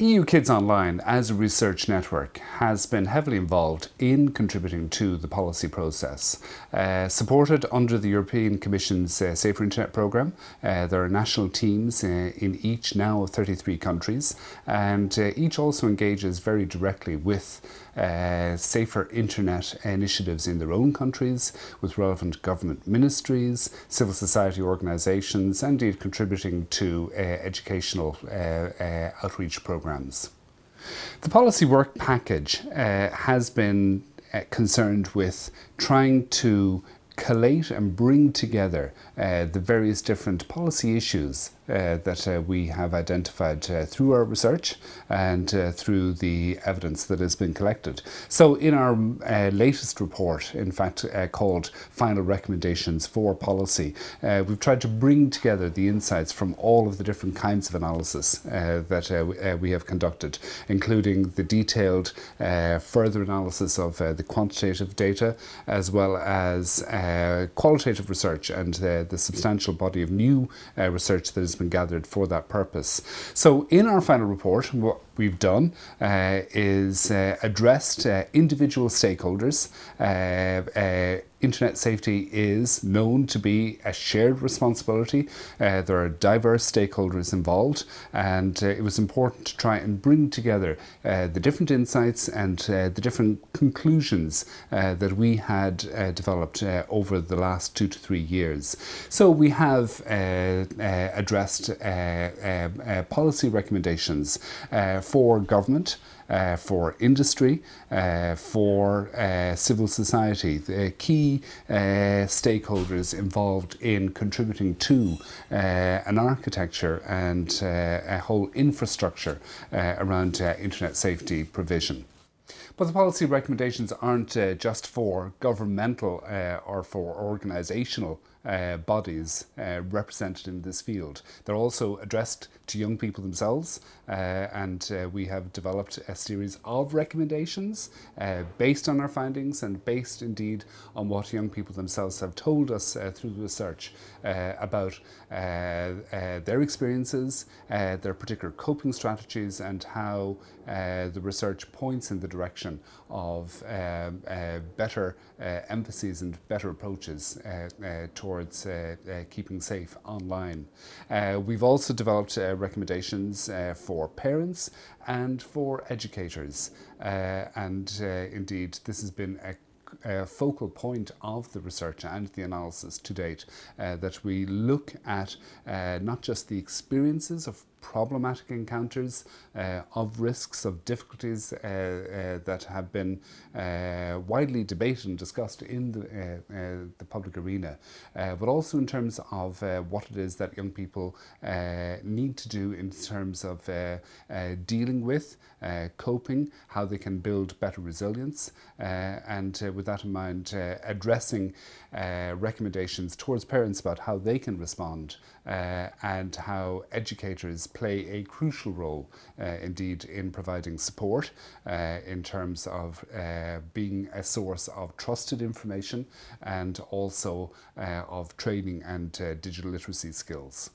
EU Kids Online, as a research network, has been heavily involved in contributing to the policy process. Uh, supported under the European Commission's uh, Safer Internet programme, uh, there are national teams uh, in each now of 33 countries, and uh, each also engages very directly with uh, safer internet initiatives in their own countries, with relevant government ministries, civil society organisations, and indeed contributing to educational outreach programmes programs. The policy work package uh, has been uh, concerned with trying to collate and bring together uh, the various different policy issues Uh, that uh, we have identified uh, through our research and uh, through the evidence that has been collected. So, in our uh, latest report, in fact, uh, called Final Recommendations for Policy, uh, we've tried to bring together the insights from all of the different kinds of analysis that we have conducted, including the detailed further analysis of the quantitative data as well as qualitative research and the substantial body of new research that has been gathered for that purpose. So, in our final report, what we've done uh, is uh, addressed uh, individual stakeholders uh, uh, internet safety is known to be a shared responsibility. Uh, there are diverse stakeholders involved, and uh, it was important to try and bring together uh, the different insights and uh, the different conclusions uh, that we had uh, developed over the last two to three years. So we have addressed policy recommendations for government uh, for industry, uh, for uh, civil society, the key uh, stakeholders involved in contributing to uh, an architecture and a whole infrastructure around internet safety provision. But the policy recommendations aren't uh, just for governmental uh, or for organisational uh, bodies uh, represented in this field. They're also addressed to young people themselves, uh, and uh, we have developed a series of recommendations based on our findings and based indeed on what young people themselves have told us through the research about their experiences, their particular coping strategies, and how the research points in the direction of uh, uh, better uh, emphases and better approaches towards keeping safe online. we've also developed recommendations for parents and for educators. and indeed, this has been a uh, focal point of the research and the analysis to date uh, that we look at uh, not just the experiences of problematic encounters uh, of risks of difficulties uh, uh, that have been widely debated and discussed in the, the public arena. But also in terms of what it is that young people need to do in terms of dealing with coping how they can build better resilience and with that in mind, uh, addressing uh, recommendations towards parents about how they can respond uh, and how educators play a crucial role uh, indeed in providing support uh, in terms of uh, being a source of trusted information and also of training and digital literacy skills.